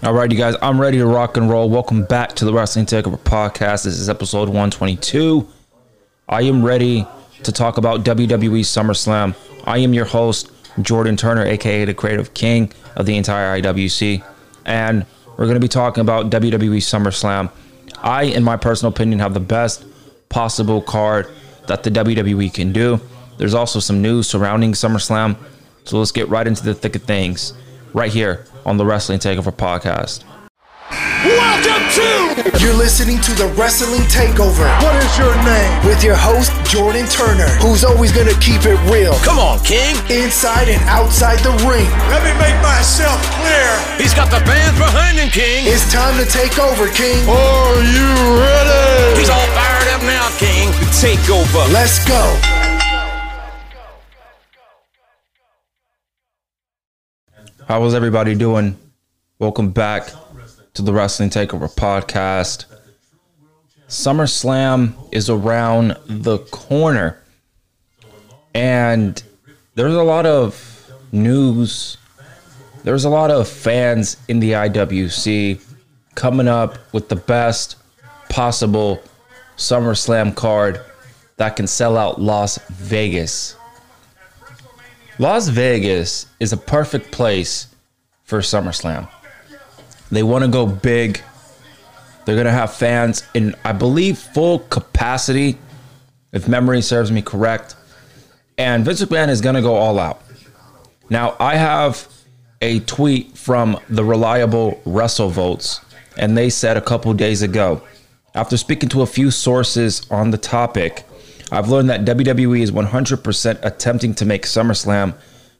All right, you guys, I'm ready to rock and roll. Welcome back to the Wrestling Takeover podcast. This is episode 122. I am ready to talk about WWE SummerSlam. I am your host, Jordan Turner, aka the creative king of the entire IWC, and we're going to be talking about WWE SummerSlam. I, in my personal opinion, have the best possible card that the WWE can do. There's also some news surrounding SummerSlam, so let's get right into the thick of things right here on the Wrestling Takeover podcast. Welcome to. You're listening to the Wrestling Takeover What is your name? with your host, Jordan Turner, who's always going to keep it real Come on, King. inside and outside the ring. Let me make myself clear. He's got the fans behind him, King. It's time to take over, King. Are you ready? He's all fired up now, King. The takeover. Let's go. How was everybody doing? Welcome back to the Wrestling Takeover podcast. SummerSlam is around the corner, and there's a lot of news. There's a lot of fans in the IWC coming up with the best possible SummerSlam card that can sell out Las Vegas. Las Vegas is a perfect place for SummerSlam. They want to go big. They're going to have fans in, I believe, full capacity, if memory serves me correct. And Vince McMahon is going to go all out. Now, I have a tweet from the reliable WrestleVotes, and they said a couple days ago, after speaking to a few sources on the topic, I've learned that WWE is 100% attempting to make SummerSlam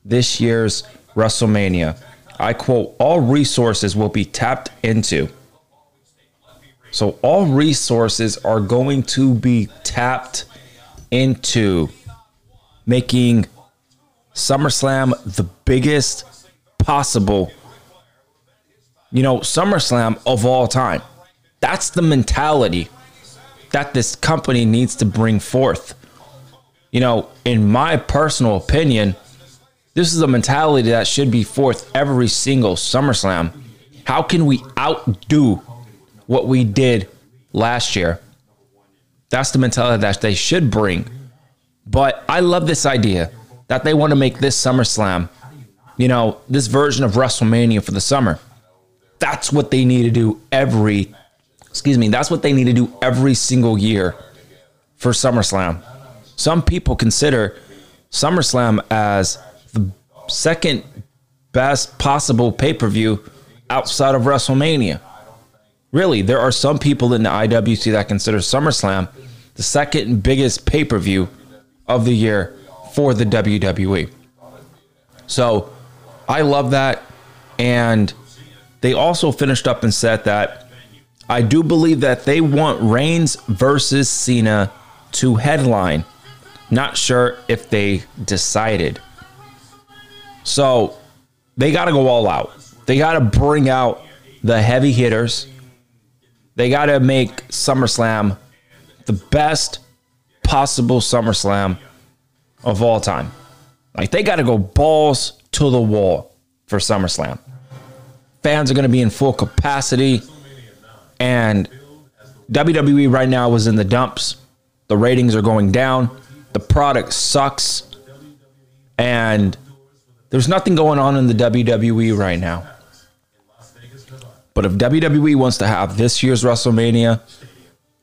this year's WrestleMania. I quote, all resources will be tapped into. So, all resources are going to be tapped into making SummerSlam the biggest possible, you know, SummerSlam of all time. That's the mentality that this company needs to bring forth. You know, in my personal opinion, this is a mentality that should be forth every single SummerSlam. How can we outdo what we did last year? That's the mentality that they should bring. But I love this idea that they want to make this SummerSlam, you know, this version of WrestleMania for the summer. That's what they need to do every, excuse me, that's what they need to do every single year for SummerSlam. Some people consider SummerSlam as the second best possible pay per view outside of WrestleMania. Really, there are some people in the IWC that consider SummerSlam the second biggest pay per view of the year for the WWE. So I love that. And they also finished up and said that I do believe that they want Reigns versus Cena to headline. Not sure if they decided. So they got to go all out. They got to bring out the heavy hitters. They got to make SummerSlam the best possible SummerSlam of all time. Like they got to go balls to the wall for SummerSlam. Fans are going to be in full capacity, and WWE right now is in the dumps. The ratings are going down. The product sucks, and there's nothing going on in the WWE right now. But if WWE wants to have this year's WrestleMania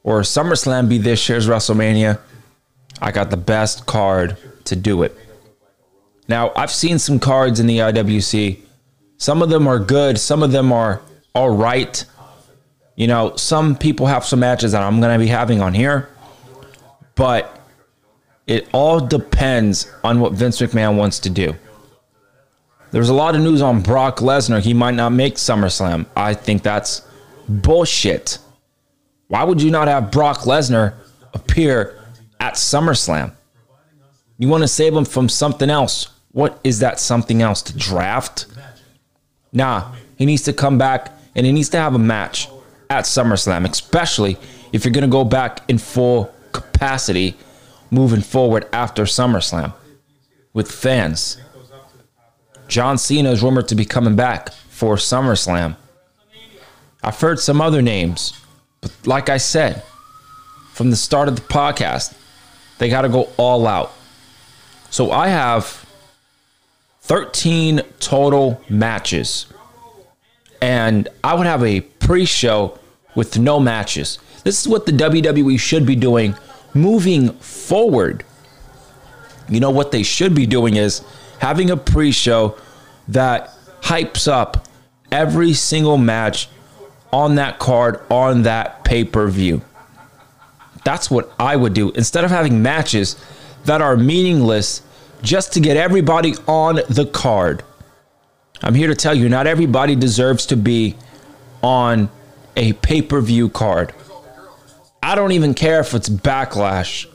or SummerSlam be this year's WrestleMania, I got the best card to do it. Now, I've seen some cards in the IWC. Some of them are good, some of them are all right. You know, some people have some matches that I'm going to be having on here, but it all depends on what Vince McMahon wants to do. There's a lot of news on Brock Lesnar. He might not make SummerSlam. I think that's bullshit. Why would you not have Brock Lesnar appear at SummerSlam? You want to save him from something else. What is that something else to draft? Nah, he needs to come back and he needs to have a match at SummerSlam, especially if you're going to go back in full capacity moving forward after SummerSlam with fans. John Cena is rumored to be coming back for SummerSlam. I've heard some other names, but like I said from the start of the podcast, they got to go all out. So I have 13 total matches, and I would have a pre show with no matches. This is what the WWE should be doing moving forward. You know what they should be doing is having a pre show that hypes up every single match on that card on that pay per view. That's what I would do instead of having matches that are meaningless just to get everybody on the card. I'm here to tell you, not everybody deserves to be on a pay per view card. I don't even care if it's backlash.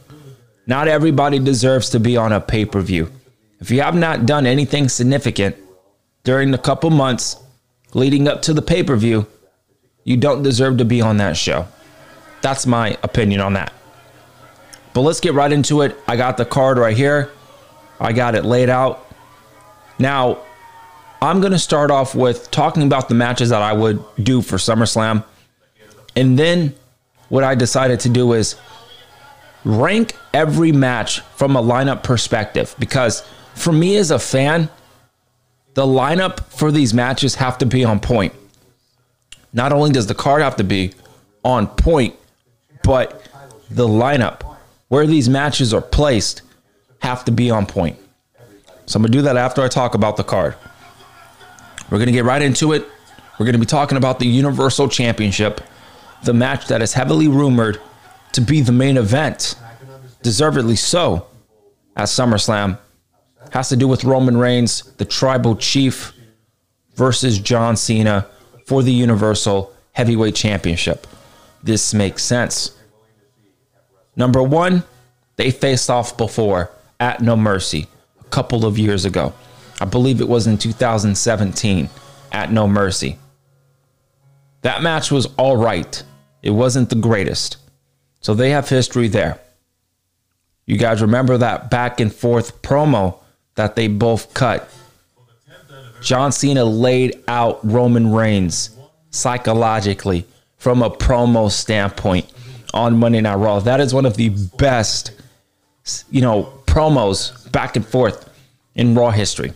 Not everybody deserves to be on a pay per view. If you have not done anything significant during the couple months leading up to the pay per view, you don't deserve to be on that show. That's my opinion on that. But let's get right into it. I got the card right here. I got it laid out. Now, I'm going to start off with talking about the matches that I would do for SummerSlam. And then what I decided to do is rank every match from a lineup perspective. Because for me as a fan, the lineup for these matches have to be on point. Not only does the card have to be on point, but the lineup where these matches are placed have to be on point. So I'm going to do that after I talk about the card. We're going to get right into it. We're going to be talking about the Universal Championship, the match that is heavily rumored to be the main event, deservedly so, at SummerSlam. Has to do with Roman Reigns, the tribal chief, versus John Cena for the Universal Heavyweight Championship. This makes sense. Number one, they faced off before at No Mercy a couple of years ago. I believe it was in 2017 at No Mercy. That match was all right. It wasn't the greatest. So they have history there. You guys remember that back and forth promo that they both cut? John Cena laid out Roman Reigns psychologically from a promo standpoint on Monday Night Raw. That is one of the best, you know, promos back and forth in Raw history.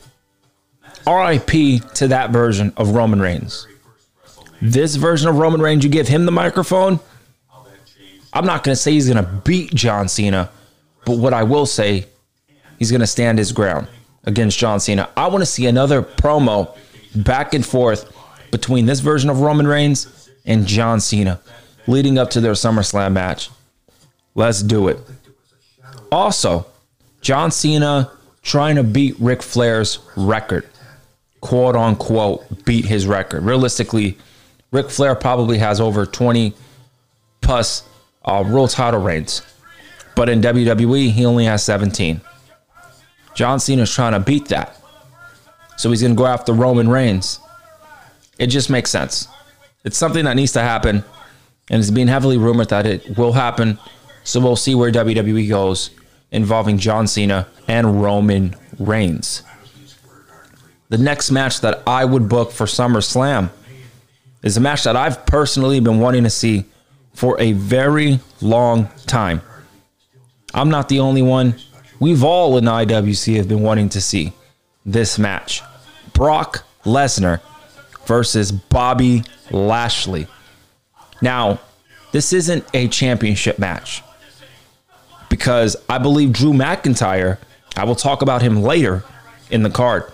RIP to that version of Roman Reigns. This version of Roman Reigns, you give him the microphone. I'm not going to say he's going to beat John Cena, but what I will say, he's going to stand his ground against John Cena. I want to see another promo back and forth between this version of Roman Reigns and John Cena leading up to their SummerSlam match. Let's do it. Also, John Cena trying to beat Ric Flair's record, quote unquote, beat his record. Realistically, Ric Flair probably has over 20 plus uh, world title reigns, but in WWE, he only has 17. John Cena's trying to beat that. So he's going to go after Roman Reigns. It just makes sense. It's something that needs to happen, and it's being heavily rumored that it will happen. So we'll see where WWE goes involving John Cena and Roman Reigns. The next match that I would book for SummerSlam is a match that I've personally been wanting to see for a very long time. I'm not the only one. We've all in IWC have been wanting to see this match. Brock Lesnar versus Bobby Lashley. Now, this isn't a championship match because I believe Drew McIntyre, I will talk about him later in the card,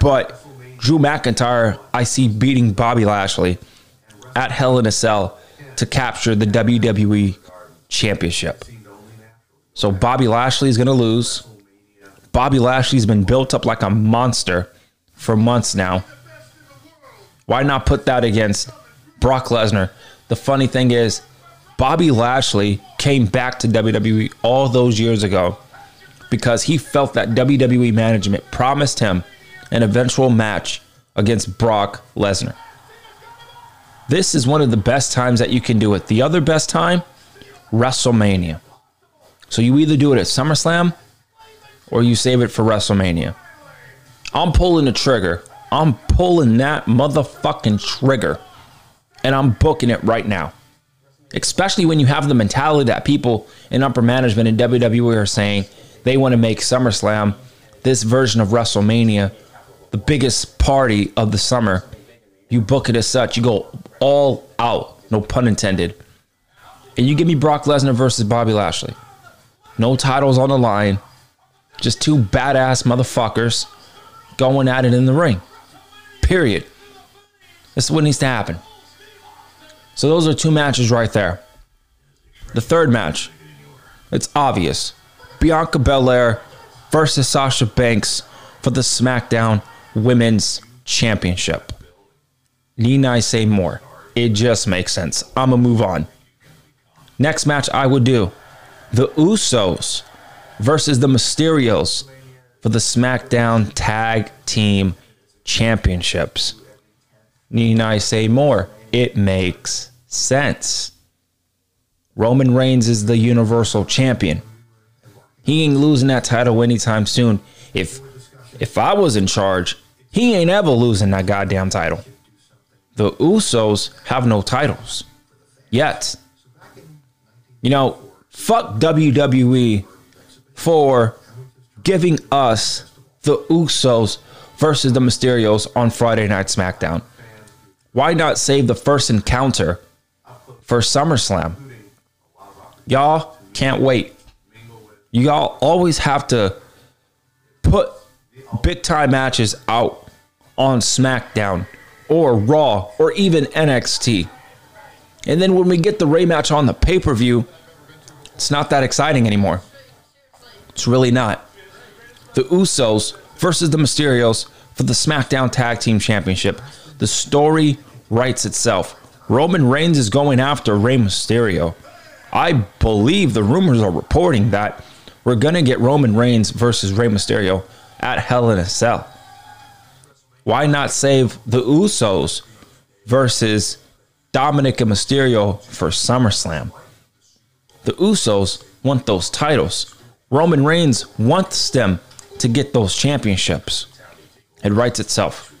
but Drew McIntyre, I see beating Bobby Lashley at Hell in a Cell to capture the WWE Championship. So Bobby Lashley is going to lose. Bobby Lashley's been built up like a monster for months now. Why not put that against Brock Lesnar? The funny thing is, Bobby Lashley came back to WWE all those years ago because he felt that WWE management promised him an eventual match against Brock Lesnar. This is one of the best times that you can do it. The other best time, WrestleMania. So you either do it at SummerSlam or you save it for WrestleMania. I'm pulling the trigger. I'm pulling that motherfucking trigger And I'm booking it right now. Especially when you have the mentality that people in upper management in WWE are saying they want to make SummerSlam, this version of WrestleMania, the biggest party of the summer. You book it as such. You go all out, no pun intended. And you give me Brock Lesnar versus Bobby Lashley. No titles on the line. Just two badass motherfuckers going at it in the ring. Period. This is what needs to happen. So those are two matches right there. The third match, it's obvious. Bianca Belair versus Sasha Banks for the SmackDown Women's Championship. Need I say more? It just makes sense. I'ma move on. Next match I would do the Usos versus the Mysterios for the SmackDown Tag Team Championships. Need I say more? It makes sense. Roman Reigns is the Universal Champion. He ain't losing that title anytime soon. If if I was in charge, he ain't ever losing that goddamn title. The Usos have no titles yet. You know, fuck WWE for giving us the Usos versus the Mysterios on Friday Night SmackDown. Why not save the first encounter for SummerSlam? Y'all can't wait. Y'all always have to big time matches out on SmackDown or Raw or even NXT. And then when we get the rematch on the pay per view, it's not that exciting anymore. It's really not. The Usos versus the Mysterios for the SmackDown Tag Team Championship. The story writes itself. Roman Reigns is going after Rey Mysterio. I believe the rumors are reporting that we're going to get Roman Reigns versus Rey Mysterio at Hell in a Cell. Why not save the Usos versus Dominic and Mysterio for SummerSlam? The Usos want those titles. Roman Reigns wants them to get those championships. It writes itself.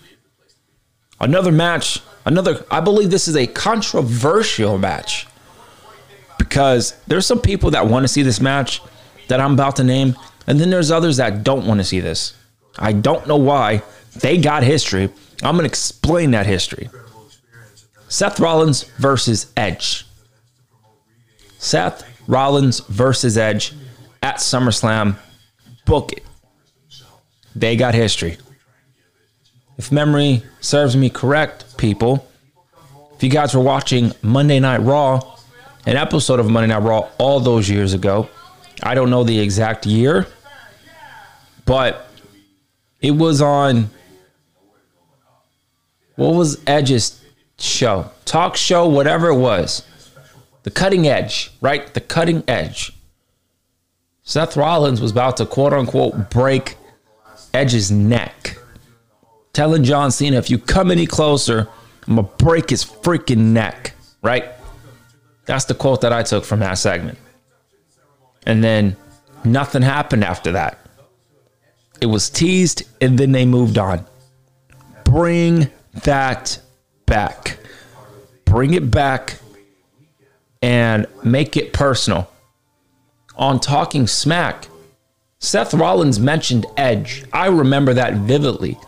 Another match, another, I believe this is a controversial match because there's some people that want to see this match that I'm about to name, and then there's others that don't want to see this. I don't know why. They got history. I'm going to explain that history. Seth Rollins versus Edge. Seth Rollins versus Edge at SummerSlam. Book it. They got history. If memory serves me correct, people, if you guys were watching Monday Night Raw, an episode of Monday Night Raw all those years ago, I don't know the exact year, but it was on what was Edge's show? Talk show, whatever it was. The cutting edge, right? The cutting edge. Seth Rollins was about to quote unquote break Edge's neck. Telling John Cena, if you come any closer, I'm gonna break his freaking neck, right? That's the quote that I took from that segment. And then nothing happened after that. It was teased and then they moved on. Bring that back. Bring it back and make it personal. On Talking Smack, Seth Rollins mentioned Edge. I remember that vividly.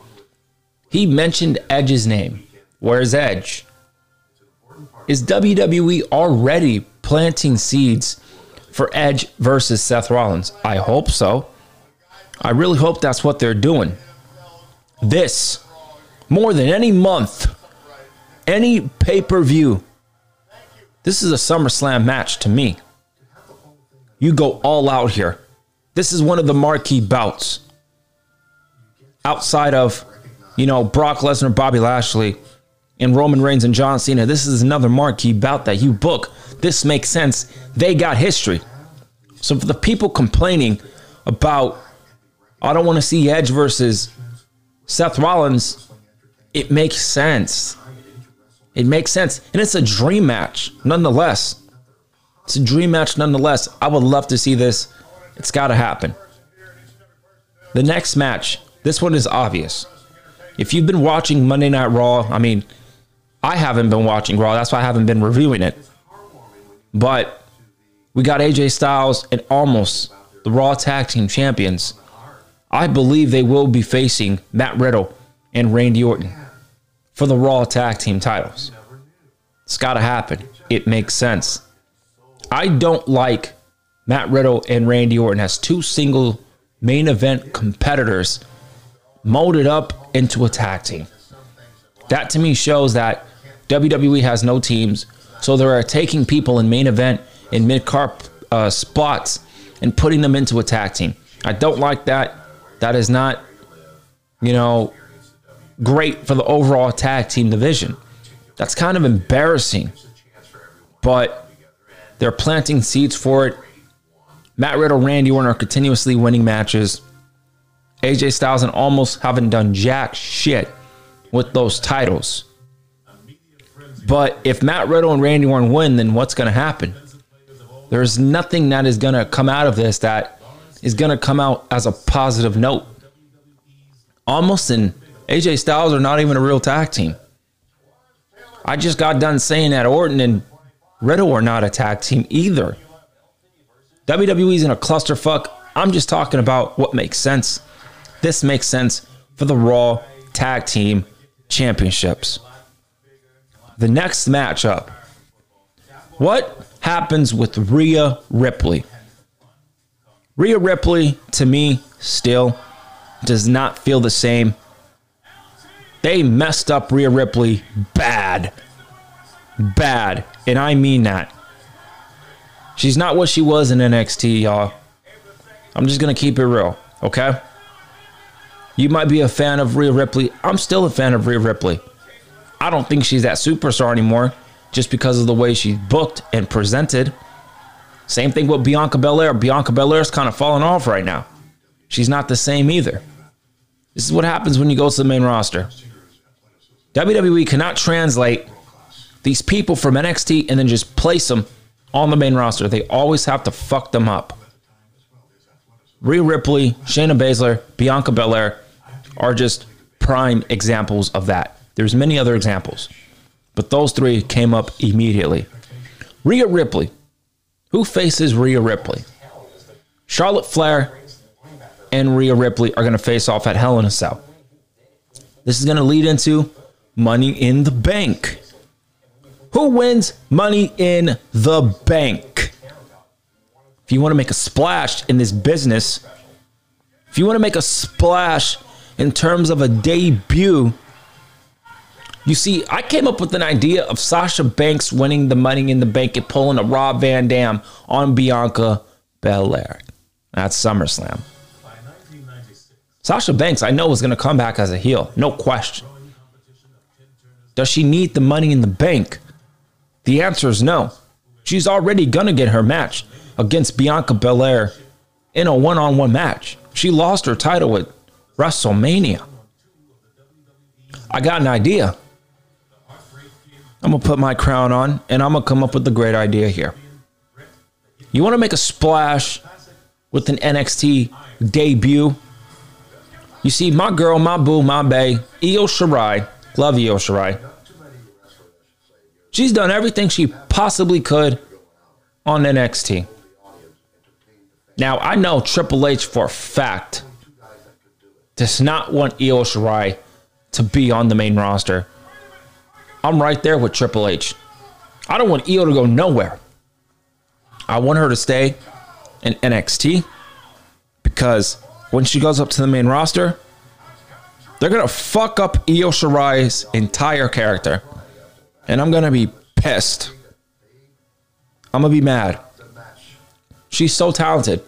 He mentioned Edge's name. Where's Edge? Is WWE already planting seeds for Edge versus Seth Rollins? I hope so. I really hope that's what they're doing. This, more than any month, any pay per view, this is a SummerSlam match to me. You go all out here. This is one of the marquee bouts. Outside of, you know, Brock Lesnar, Bobby Lashley, and Roman Reigns and John Cena, this is another marquee bout that you book. This makes sense. They got history. So for the people complaining about, I don't want to see Edge versus Seth Rollins, it makes sense. It makes sense. And it's a dream match, nonetheless. It's a dream match, nonetheless. I would love to see this. It's got to happen. The next match, this one is obvious. If you've been watching Monday Night Raw, I mean, I haven't been watching Raw. That's why I haven't been reviewing it. But we got AJ Styles and Omos the Raw Tag Team Champions. I believe they will be facing Matt Riddle and Randy Orton for the Raw Tag Team titles. It's got to happen. It makes sense. I don't like Matt Riddle and Randy Orton as two single main event competitors molded up into a tag team. That to me shows that WWE has no teams, so they're taking people in main event in mid card uh, spots and putting them into a tag team. I don't like that. That is not, you know, great for the overall tag team division. That's kind of embarrassing, but they're planting seeds for it. Matt Riddle, Randy Orton are continuously winning matches. AJ Styles and Omos haven't done jack shit with those titles. But if Matt Riddle and Randy Orton win, then what's going to happen? There's nothing that is going to come out of this that is going to come out as a positive note. Omos and AJ Styles are not even a real tag team. I just got done saying that Orton and Riddle are not a tag team either. WWE's in a clusterfuck. I'm just talking about what makes sense. This makes sense for the Raw Tag Team Championships. The next matchup. What happens with Rhea Ripley? Rhea Ripley, to me, still does not feel the same. They messed up Rhea Ripley bad. Bad. And I mean that. She's not what she was in NXT, y'all. I'm just going to keep it real, okay? You might be a fan of Rhea Ripley. I'm still a fan of Rhea Ripley. I don't think she's that superstar anymore just because of the way she's booked and presented. Same thing with Bianca Belair. Bianca Belair's kind of falling off right now. She's not the same either. This is what happens when you go to the main roster. WWE cannot translate these people from NXT and then just place them on the main roster. They always have to fuck them up. Rhea Ripley, Shayna Baszler, Bianca Belair are just prime examples of that. There's many other examples, but those three came up immediately. Rhea Ripley. Who faces Rhea Ripley? Charlotte Flair and Rhea Ripley are going to face off at Hell in a Cell. This is going to lead into Money in the Bank. Who wins Money in the Bank? If you want to make a splash in this business, if you want to make a splash in terms of a debut, you see, I came up with an idea of Sasha Banks winning the Money in the Bank and pulling a Rob Van Dam on Bianca Belair. That's SummerSlam. Sasha Banks, I know, was going to come back as a heel, no question. Does she need the Money in the Bank? The answer is no. She's already going to get her match against Bianca Belair in a one on one match. She lost her title at WrestleMania. I got an idea. I'm to put my crown on and I'm to come up with a great idea here. You want to make a splash with an NXT debut? You see, my girl, my boo, my bae, Io Shirai, love Io Shirai. She's done everything she possibly could on NXT. Now, I know Triple H for a fact does not want Io Shirai to be on the main roster. I'm right there with Triple H. I don't want Io to go nowhere. I want her to stay in NXT because when she goes up to the main roster, they're gonna fuck up Io Shirai's entire character, and I'm gonna be pissed. I'm gonna be mad. She's so talented.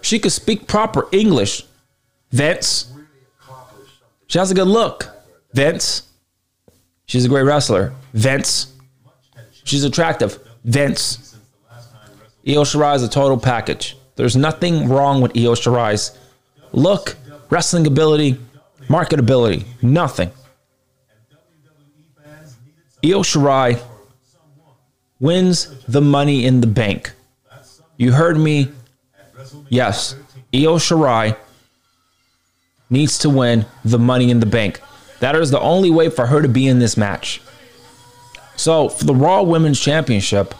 She could speak proper English. Vince. She has a good look. Vince. She's a great wrestler. Vince. She's attractive. Vince. Io Shirai is a total package. There's nothing wrong with Io Shirai's look, wrestling ability, marketability. Nothing. Io Shirai wins the money in the bank. You heard me. Yes, Io Shirai needs to win the money in the bank. That is the only way for her to be in this match. So for the Raw Women's Championship,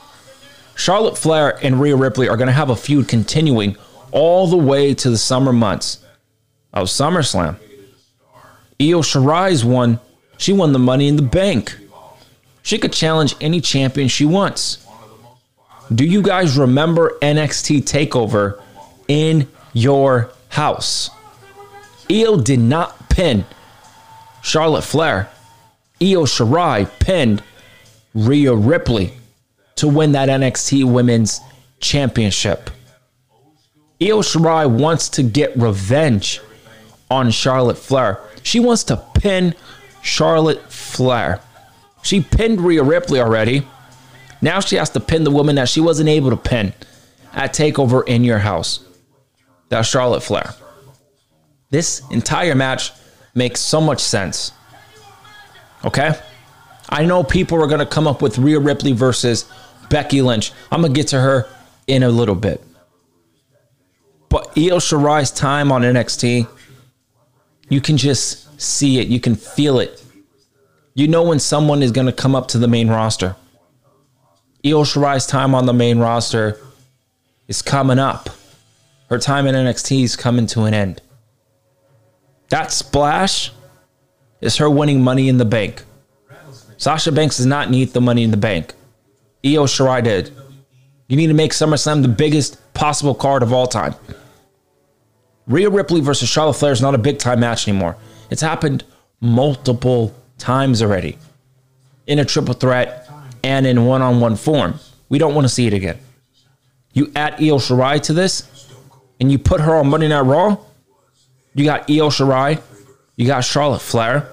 Charlotte Flair and Rhea Ripley are going to have a feud continuing all the way to the summer months of SummerSlam. Io Shirai's won. She won the Money in the Bank. She could challenge any champion she wants. Do you guys remember NXT TakeOver in your house? Io did not pin Charlotte Flair. Io Shirai pinned Rhea Ripley to win that NXT Women's Championship. Io Shirai wants to get revenge on Charlotte Flair. She wants to pin Charlotte Flair. She pinned Rhea Ripley already. Now she has to pin the woman that she wasn't able to pin at TakeOver in your house. That's Charlotte Flair. This entire match makes so much sense. Okay? I know people are going to come up with Rhea Ripley versus Becky Lynch. I'm going to get to her in a little bit. But Io Shirai's time on NXT, you can just see it. You can feel it. You know when someone is going to come up to the main roster. Io Shirai's time on the main roster is coming up. Her time in NXT is coming to an end. That splash is her winning money in the bank. Sasha Banks does not need the money in the bank. Io Shirai did. You need to make SummerSlam the biggest possible card of all time. Rhea Ripley versus Charlotte Flair is not a big time match anymore. It's happened multiple times already in a triple threat and in one on one form. We don't want to see it again. You add Io Shirai to this and you put her on Monday Night Raw. You got Io Shirai, you got Charlotte Flair,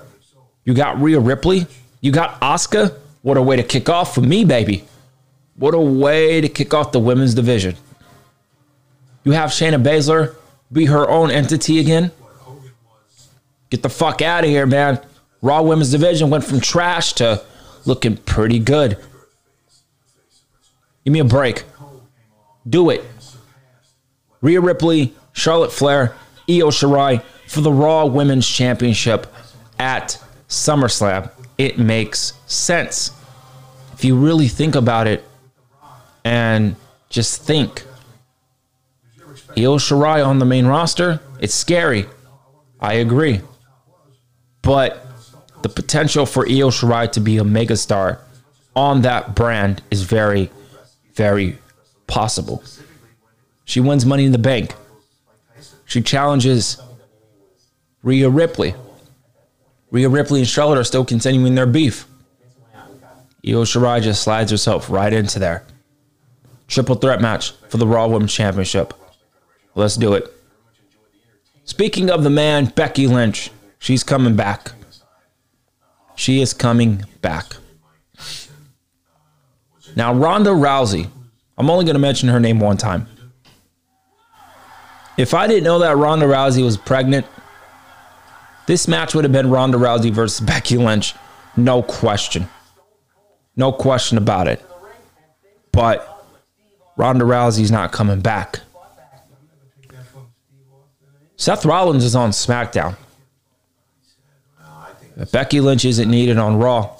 you got Rhea Ripley, you got Asuka. What a way to kick off for me, baby. What a way to kick off the women's division. You have Shayna Baszler be her own entity again. Get the fuck out of here, man. Raw women's division went from trash to looking pretty good. Give me a break. Do it. Rhea Ripley, Charlotte Flair, Io Shirai for the Raw Women's Championship at SummerSlam. It makes sense. If you really think about it and just think, Io Shirai on the main roster, it's scary. I agree. But the potential for Io Shirai to be a megastar on that brand is very, very possible. She wins Money in the Bank. She challenges Rhea Ripley. Rhea Ripley and Charlotte are still continuing their beef. Io Shirai just slides herself right into there. Triple threat match for the Raw Women's Championship. Let's do it. Speaking of the man, Becky Lynch, she's coming back. She is coming back. Now, Ronda Rousey, I'm only going to mention her name one time. If I didn't know that Ronda Rousey was pregnant, this match would have been Ronda Rousey versus Becky Lynch. No question. No question about it. But Ronda Rousey's not coming back. Seth Rollins is on SmackDown. Becky Lynch isn't needed on Raw.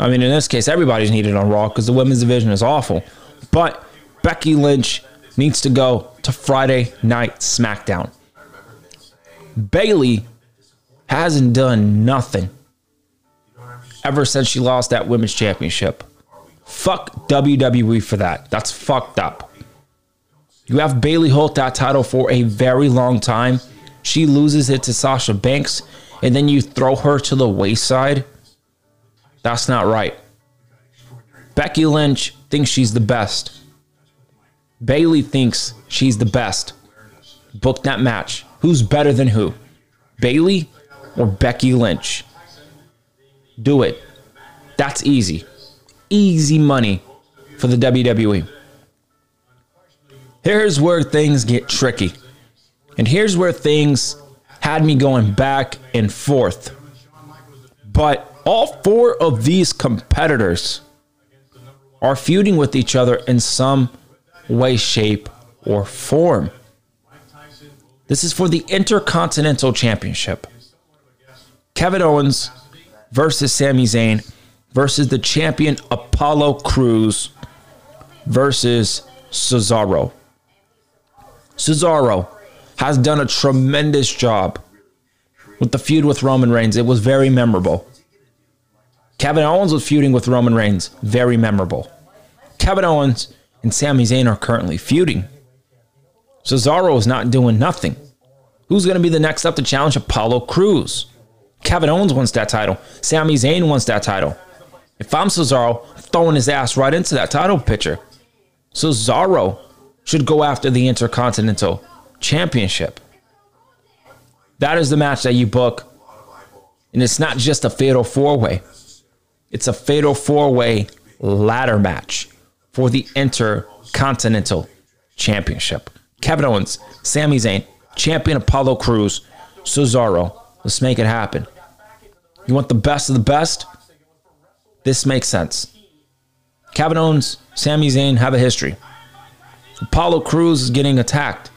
I mean, in this case, everybody's needed on Raw because the women's division is awful. But Becky Lynch needs to go to Friday Night SmackDown. Bayley hasn't done nothing ever since she lost that women's championship. Fuck WWE for that. That's fucked up. You have Bayley hold that title for a very long time. She loses it to Sasha Banks, and then you throw her to the wayside. That's not right. Becky Lynch thinks she's the best. Bayley thinks she's the best. Book that match. Who's better than who? Bayley or Becky Lynch? Do it. That's easy. Easy money for the WWE. Here's where things get tricky. And here's where things had me going back and forth. But all four of these competitors are feuding with each other in some way, shape, or form. This is for the Intercontinental Championship. Kevin Owens versus Sami Zayn versus the champion Apollo Crews versus Cesaro. Cesaro has done a tremendous job with the feud with Roman Reigns. It was very memorable. Kevin Owens was feuding with Roman Reigns. Very memorable. Kevin Owens and Sami Zayn are currently feuding. Cesaro is not doing nothing. Who's going to be the next up to challenge Apollo Crews? Kevin Owens wants that title. Sami Zayn wants that title. If I'm Cesaro, throwing his ass right into that title picture. Cesaro should go after the Intercontinental Championship. That is the match that you book. And it's not just a fatal four way, it's a fatal four way ladder match for the Intercontinental Championship. Kevin Owens, Sami Zayn, champion Apollo Crews, Cesaro. Let's make it happen. You want the best of the best? This makes sense. Kevin Owens, Sami Zayn have a history. Apollo Crews is getting attacked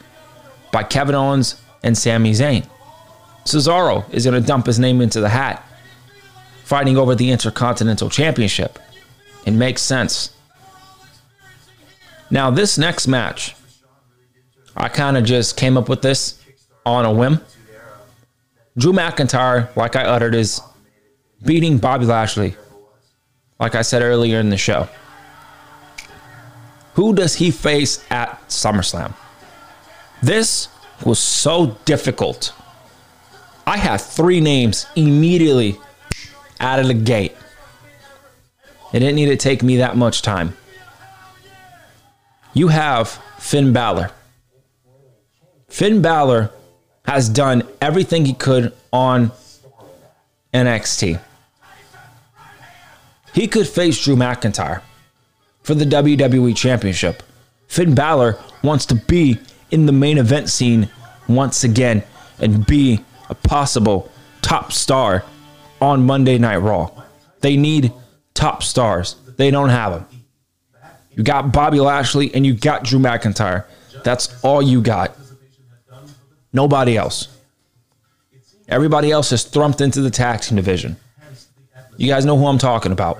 by Kevin Owens and Sami Zayn. Cesaro is going to dump his name into the hat, fighting over the Intercontinental Championship. It makes sense. Now, this next match, I kind of just came up with this on a whim. Drew McIntyre, like I uttered, is beating Bobby Lashley, like I said earlier in the show. Who does he face at SummerSlam? This was so difficult. I had three names immediately out of the gate. It didn't need to take me that much time. You have Finn Balor. Finn Balor has done everything he could on NXT. He could face Drew McIntyre for the WWE Championship. Finn Balor wants to be in the main event scene once again and be a possible top star on Monday Night Raw. They need top stars. They don't have them. You got Bobby Lashley and you got Drew McIntyre. That's all you got. Nobody else. Everybody else is thrumped into the taxing division. You guys know who I'm talking about.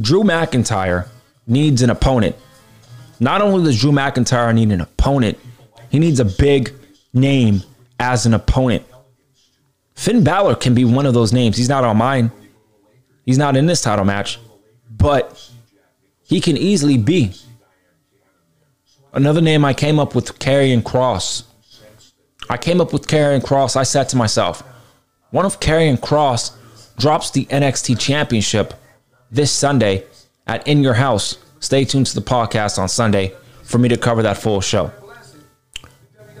Drew McIntyre needs an opponent. Not only does Drew McIntyre need an opponent, he needs a big name as an opponent. Finn Balor can be one of those names. He's not on mine. He's not in this title match, but he can easily be. Another name I came up with Karrion Kross. I came up with Karrion Kross. I said to myself, one of Karrion Kross drops the NXT championship this Sunday at In Your House? Stay tuned to the podcast on Sunday for me to cover that full show.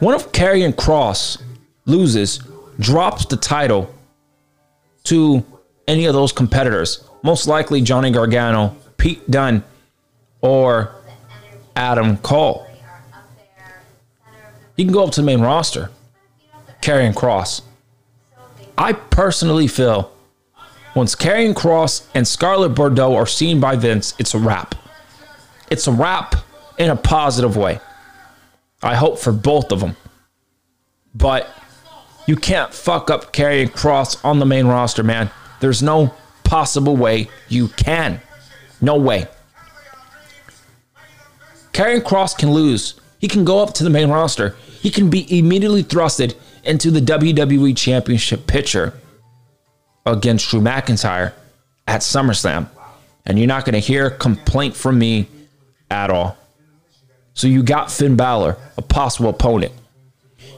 One of Karrion Kross loses, drops the title to any of those competitors? Most likely Johnny Gargano, Pete Dunne, or Adam Cole. He can go up to the main roster, Karrion Kross. I personally feel once Karrion Kross and Scarlett Bordeaux are seen by Vince, it's a wrap. It's a wrap in a positive way. I hope for both of them. But you can't fuck up Karrion Kross on the main roster, man. There's no possible way you can. No way. Karrion Kross can lose. He can go up to the main roster. He can be immediately thrusted into the WWE Championship picture against Drew McIntyre at SummerSlam. And you're not going to hear a complaint from me at all. So you got Finn Balor, a possible opponent.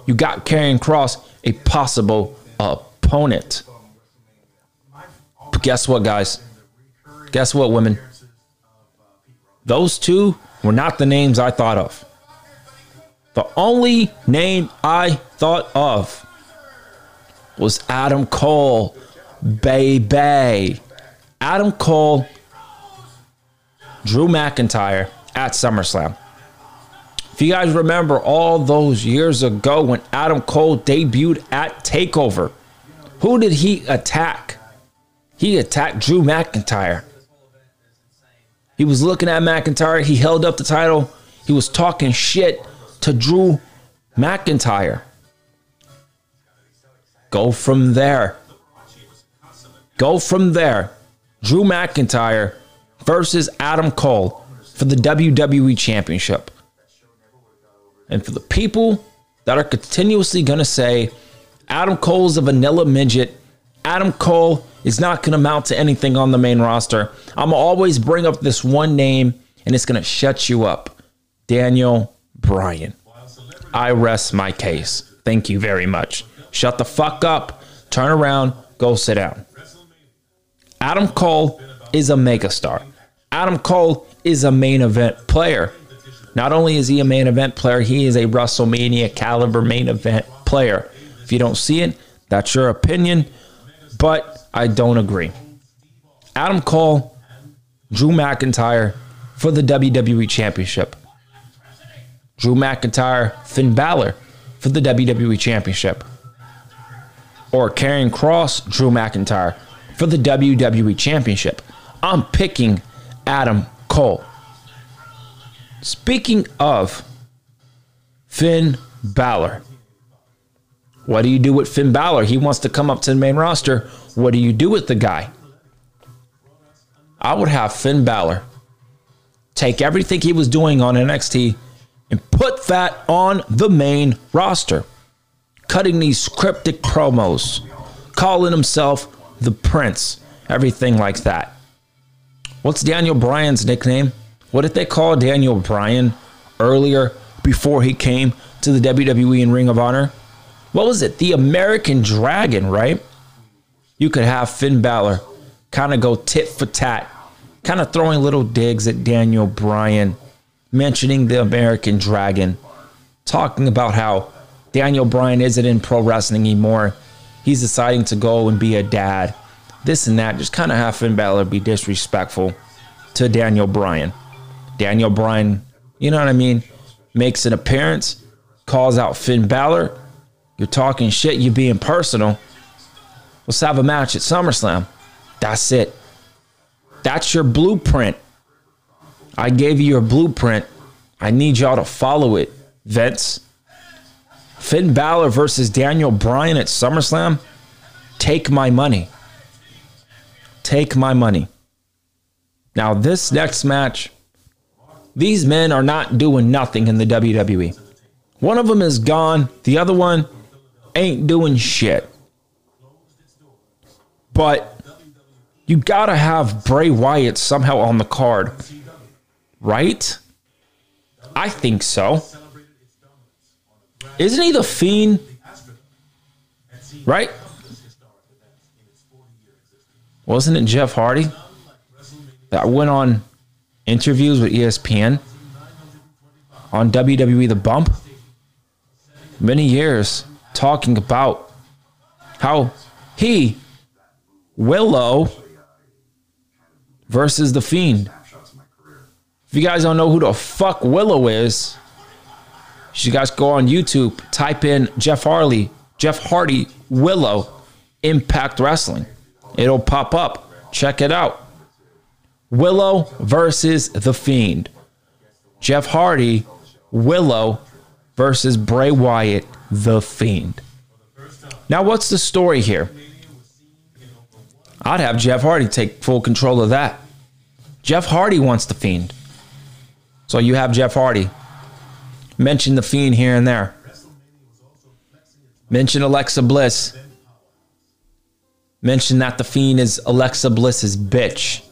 You got Karrion Kross, a possible opponent. But guess what, guys? Guess what, women? Those two were not the names I thought of. The only name I thought of was Adam Cole, baby. Adam Cole, Drew McIntyre at SummerSlam. If you guys remember all those years ago when Adam Cole debuted at TakeOver, who did he attack? He attacked Drew McIntyre. He was looking at McIntyre. He held up the title. He was talking shit to Drew McIntyre. Go from there. Go from there. Drew McIntyre versus Adam Cole for the WWE Championship. And for the people that are continuously going to say Adam Cole's a vanilla midget, Adam Cole is not going to amount to anything on the main roster, I'm always bring up this one name and it's going to shut you up Daniel Bryan. I rest my case. Thank you very much. Shut the fuck up, turn around, go sit down. Adam Cole is a megastar. Adam Cole is a main event player. Not only is he a main event player, he is a WrestleMania caliber main event player. If you don't see it, that's your opinion, but I don't agree. Adam Cole, Drew McIntyre for the WWE Championship. Drew McIntyre, Finn Balor for the WWE Championship. Or Karrion Kross, Drew McIntyre for the WWE Championship. I'm picking Adam Cole. Speaking of Finn Balor, what do you do with Finn Balor? He wants to come up to the main roster. What do you do with the guy? I would have Finn Balor take everything he was doing on NXT and put that on the main roster. Cutting these cryptic promos, calling himself the Prince, everything like that. What's Daniel Bryan's nickname? What did they call Daniel Bryan earlier before he came to the WWE and Ring of Honor? What was it? The American Dragon, right? You could have Finn Balor kind of go tit for tat, kind of throwing little digs at Daniel Bryan, mentioning the American Dragon, talking about how Daniel Bryan isn't in pro wrestling anymore. He's deciding to go and be a dad. This and that. Just kind of have Finn Balor be disrespectful to Daniel Bryan. Daniel Bryan, you know what I mean? Makes an appearance, calls out Finn Balor. You're talking shit, You're being personal. Let's have a match at SummerSlam. That's it. That's your blueprint. I gave you your blueprint. I need y'all to follow it, Vince. Finn Balor versus Daniel Bryan at SummerSlam. Take my money. Take my money. Now, this next match, these men are not doing nothing in the WWE. One of them is gone, the other one ain't doing shit. But you gotta have Bray Wyatt somehow on the card, right? I think so. Isn't he the fiend? Right? Wasn't it Jeff Hardy that went on interviews with ESPN on WWE The Bump? Many years talking about how he, Willow, versus The Fiend. If you guys don't know who the fuck Willow is, you guys go on YouTube, type in Jeff Harley, Jeff Hardy, Willow, Impact Wrestling. It'll pop up. Check it out. Willow versus The Fiend. Jeff Hardy, Willow versus Bray Wyatt, The Fiend. Now, what's the story here? I'd have Jeff Hardy take full control of that. Jeff Hardy wants The Fiend. So you have Jeff Hardy. Mention The Fiend here and there. Mention Alexa Bliss. Mention that The Fiend is Alexa Bliss's bitch.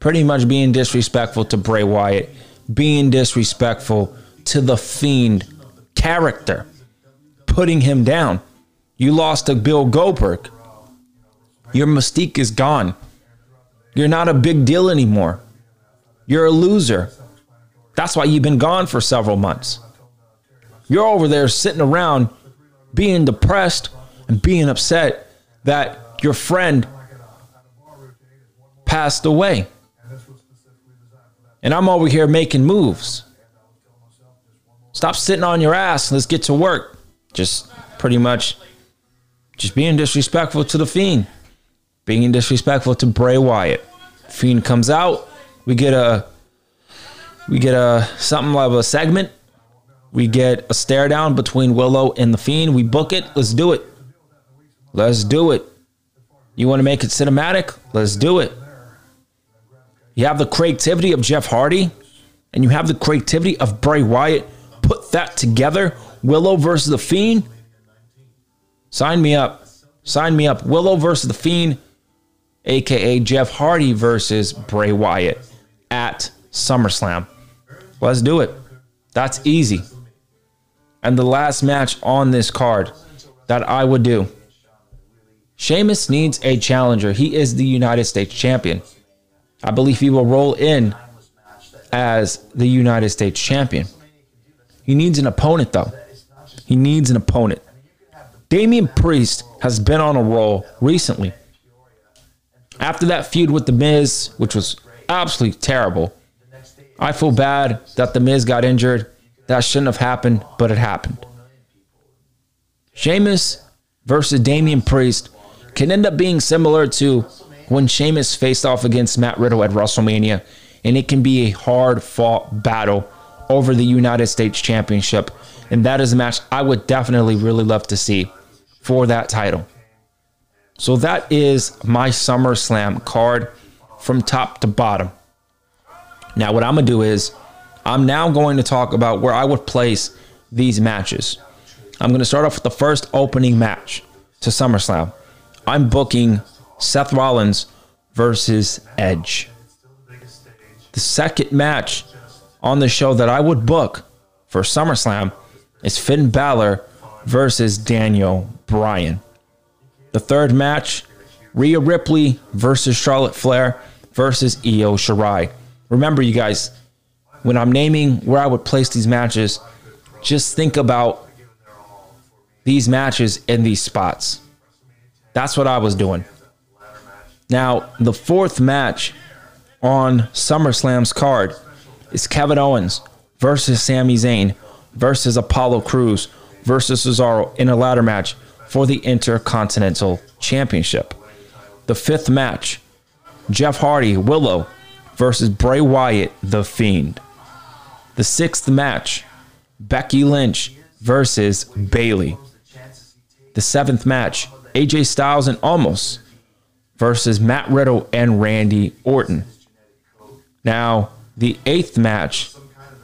Pretty much being disrespectful to Bray Wyatt, being disrespectful to The Fiend character, putting him down. You lost to Bill Goldberg. Your mystique is gone. You're not a big deal anymore. You're a loser. That's why you've been gone for several months. You're over there sitting around being depressed and being upset that your friend passed away. And I'm over here making moves. Stop sitting on your ass. Let's get to work. Just pretty much just being disrespectful to the Fiend. Being disrespectful to Bray Wyatt. Fiend comes out. We get a we get a something like a segment. We get a stare down between Willow and the Fiend. We book it. Let's do it. Let's do it. You want to make it cinematic? Let's do it. You have the creativity of Jeff Hardy, and you have the creativity of Bray Wyatt. That together. Willow versus the Fiend. Sign me up. Sign me up. Willow versus the Fiend, aka Jeff Hardy versus Bray Wyatt at SummerSlam. Let's do it. That's easy. And the last match on this card that I would do. Sheamus needs a challenger. He is the United States champion. I believe he will roll in as the United States champion. He needs an opponent, though. He needs an opponent. Damian Priest has been on a roll recently. After that feud with The Miz, which was absolutely terrible, I feel bad that The Miz got injured. That shouldn't have happened, but it happened. Sheamus versus Damian Priest can end up being similar to when Sheamus faced off against Matt Riddle at WrestleMania, and it can be a hard fought battle over the United States Championship. And that is a match I would definitely really love to see for that title. So that is my SummerSlam card from top to bottom. Now, what I'm going to do is I'm now going to talk about where I would place these matches. I'm going to start off with the first opening match to SummerSlam. I'm booking Seth Rollins versus Edge. The second match on the show that I would book for SummerSlam is Finn Balor versus Daniel Bryan. The third match, Rhea Ripley versus Charlotte Flair versus Io Shirai. Remember, you guys, when I'm naming where I would place these matches, just think about these matches in these spots. That's what I was doing. Now, the fourth match on SummerSlam's card is Kevin Owens versus Sami Zayn versus Apollo Crews versus Cesaro in a ladder match for the Intercontinental Championship. The fifth match, Jeff Hardy, Willow versus Bray Wyatt, The Fiend. The sixth match, Becky Lynch versus Bayley. The seventh match, AJ Styles and Omos versus Matt Riddle and Randy Orton. Now, the eighth match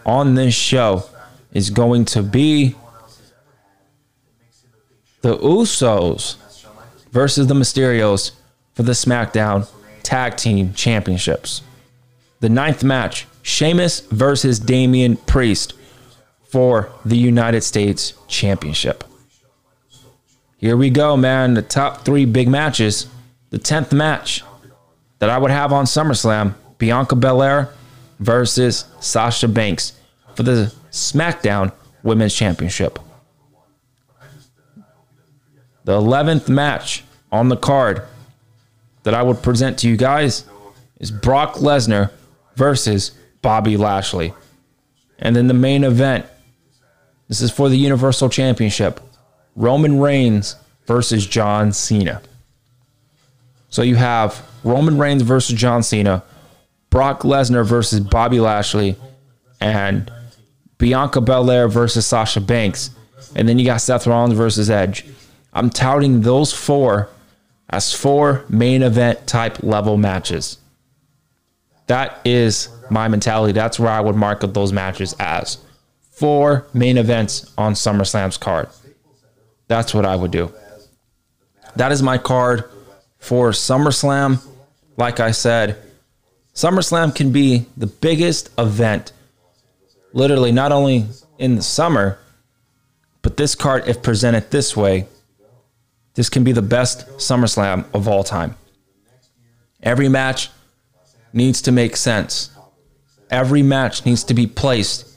on this show is going to be the Usos versus the Mysterios for the SmackDown Tag Team Championships. The ninth match, Sheamus versus Damian Priest for the United States Championship. Here we go, man. The top three big matches. The 10th match that I would have on SummerSlam Bianca Belair versus Sasha Banks for the SmackDown Women's Championship. The 11th match on the card that I would present to you guys is Brock Lesnar versus Bobby Lashley. And then the main event this is for the Universal Championship Roman Reigns versus John Cena. So you have Roman Reigns versus John Cena, Brock Lesnar versus Bobby Lashley, and Bianca Belair versus Sasha Banks. And then you got Seth Rollins versus Edge. I'm touting those four as four main event type level matches. That is my mentality. That's where I would mark those matches as four main events on SummerSlam's card. That's what I would do. That is my card for SummerSlam. Like I said, SummerSlam can be the biggest event, literally, not only in the summer, but this card, if presented this way, this can be the best SummerSlam of all time. Every match needs to make sense. Every match needs to be placed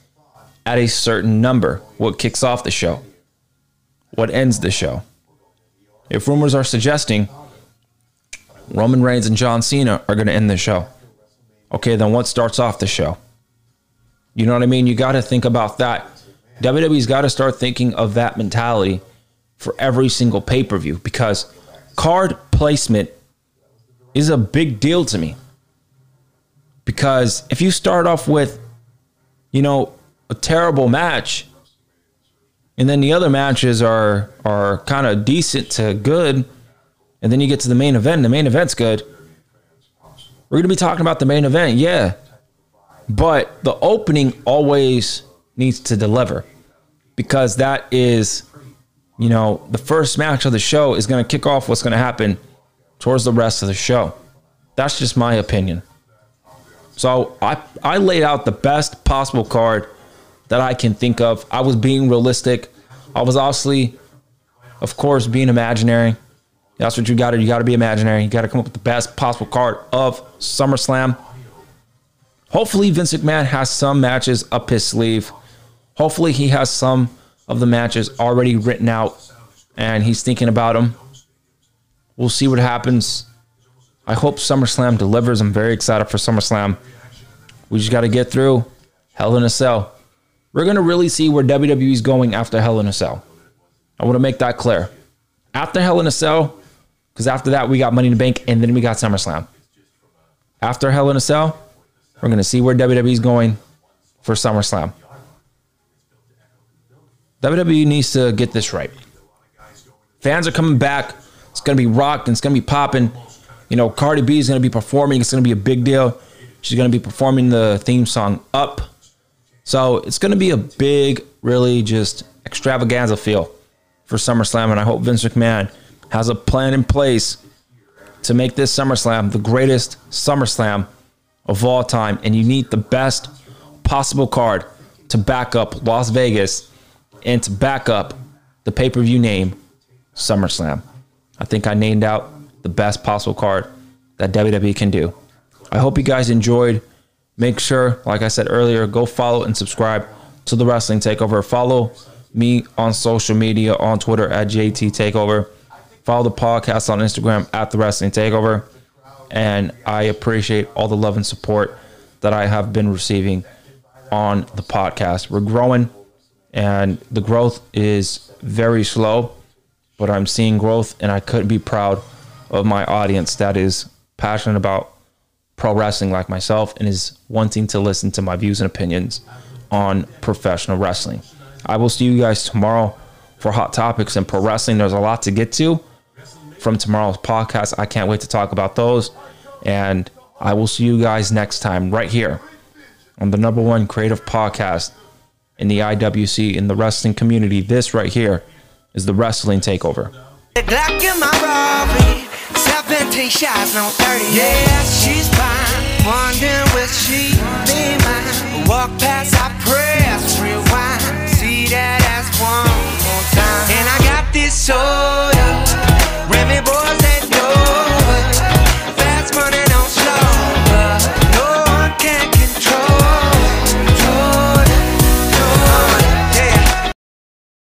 at a certain number. What kicks off the show? What ends the show? If rumors are suggesting Roman Reigns and John Cena are going to end the show, okay, then what starts off the show? You know what I mean? You got to think about that. WWE's got to start thinking of that mentality for every single pay per view because card placement is a big deal to me. Because if you start off with, you know, a terrible match, and then the other matches are are kind of decent to good, And then you get to the main event. The main event's good. We're gonna be talking about the main event, yeah. But the opening always needs to deliver because that is, you know, the first match of the show is going to kick off what's going to happen towards the rest of the show. That's just my opinion. So I I laid out the best possible card that I can think of. I was being realistic. I was obviously, of course, being imaginary. That's what you got to. You got to be imaginary. You got to come up with the best possible card of SummerSlam. Hopefully, Vince McMahon has some matches up his sleeve. Hopefully, he has some of the matches already written out and he's thinking about them. We'll see what happens. I hope SummerSlam delivers. I'm very excited for SummerSlam. We just got to get through Hell in a Cell. We're going to really see where WWE is going after Hell in a Cell. I want to make that clear. After Hell in a Cell, because after that, we got Money in the Bank and then we got SummerSlam. After Hell in a Cell, we're going to see where WWE is going for SummerSlam. WWE needs to get this right. Fans are coming back. It's going to be rocked and it's going to be popping. You know, Cardi B is going to be performing. It's going to be a big deal. She's going to be performing the theme song Up. So it's going to be a big, really just extravaganza feel for SummerSlam. And I hope Vince McMahon has a plan in place to make this SummerSlam the greatest SummerSlam of all time. And you need the best possible card to back up Las Vegas and to back up the pay per view name SummerSlam. I think I named out the best possible card that WWE can do. I hope you guys enjoyed. Make sure, like I said earlier, go follow and subscribe to the Wrestling Takeover. Follow me on social media on Twitter at JT Takeover. Follow the podcast on Instagram at the Wrestling Takeover. And I appreciate all the love and support that I have been receiving on the podcast. We're growing and the growth is very slow, but I'm seeing growth and I couldn't be proud of my audience that is passionate about pro wrestling like myself and is wanting to listen to my views and opinions on professional wrestling. I will see you guys tomorrow for hot topics and pro wrestling. There's a lot to get to from tomorrow's podcast. I can't wait to talk about those. And I will see you guys next time right here on the number one creative podcast in the IWC in the wrestling community. This right here is the Wrestling Takeover. Glock in my Robbie, 17 shots, no 30. Yeah, she's fine. Wondering will she be mine? Walk past, I press, rewind. See that ass one more time. And I got this so Remy boys.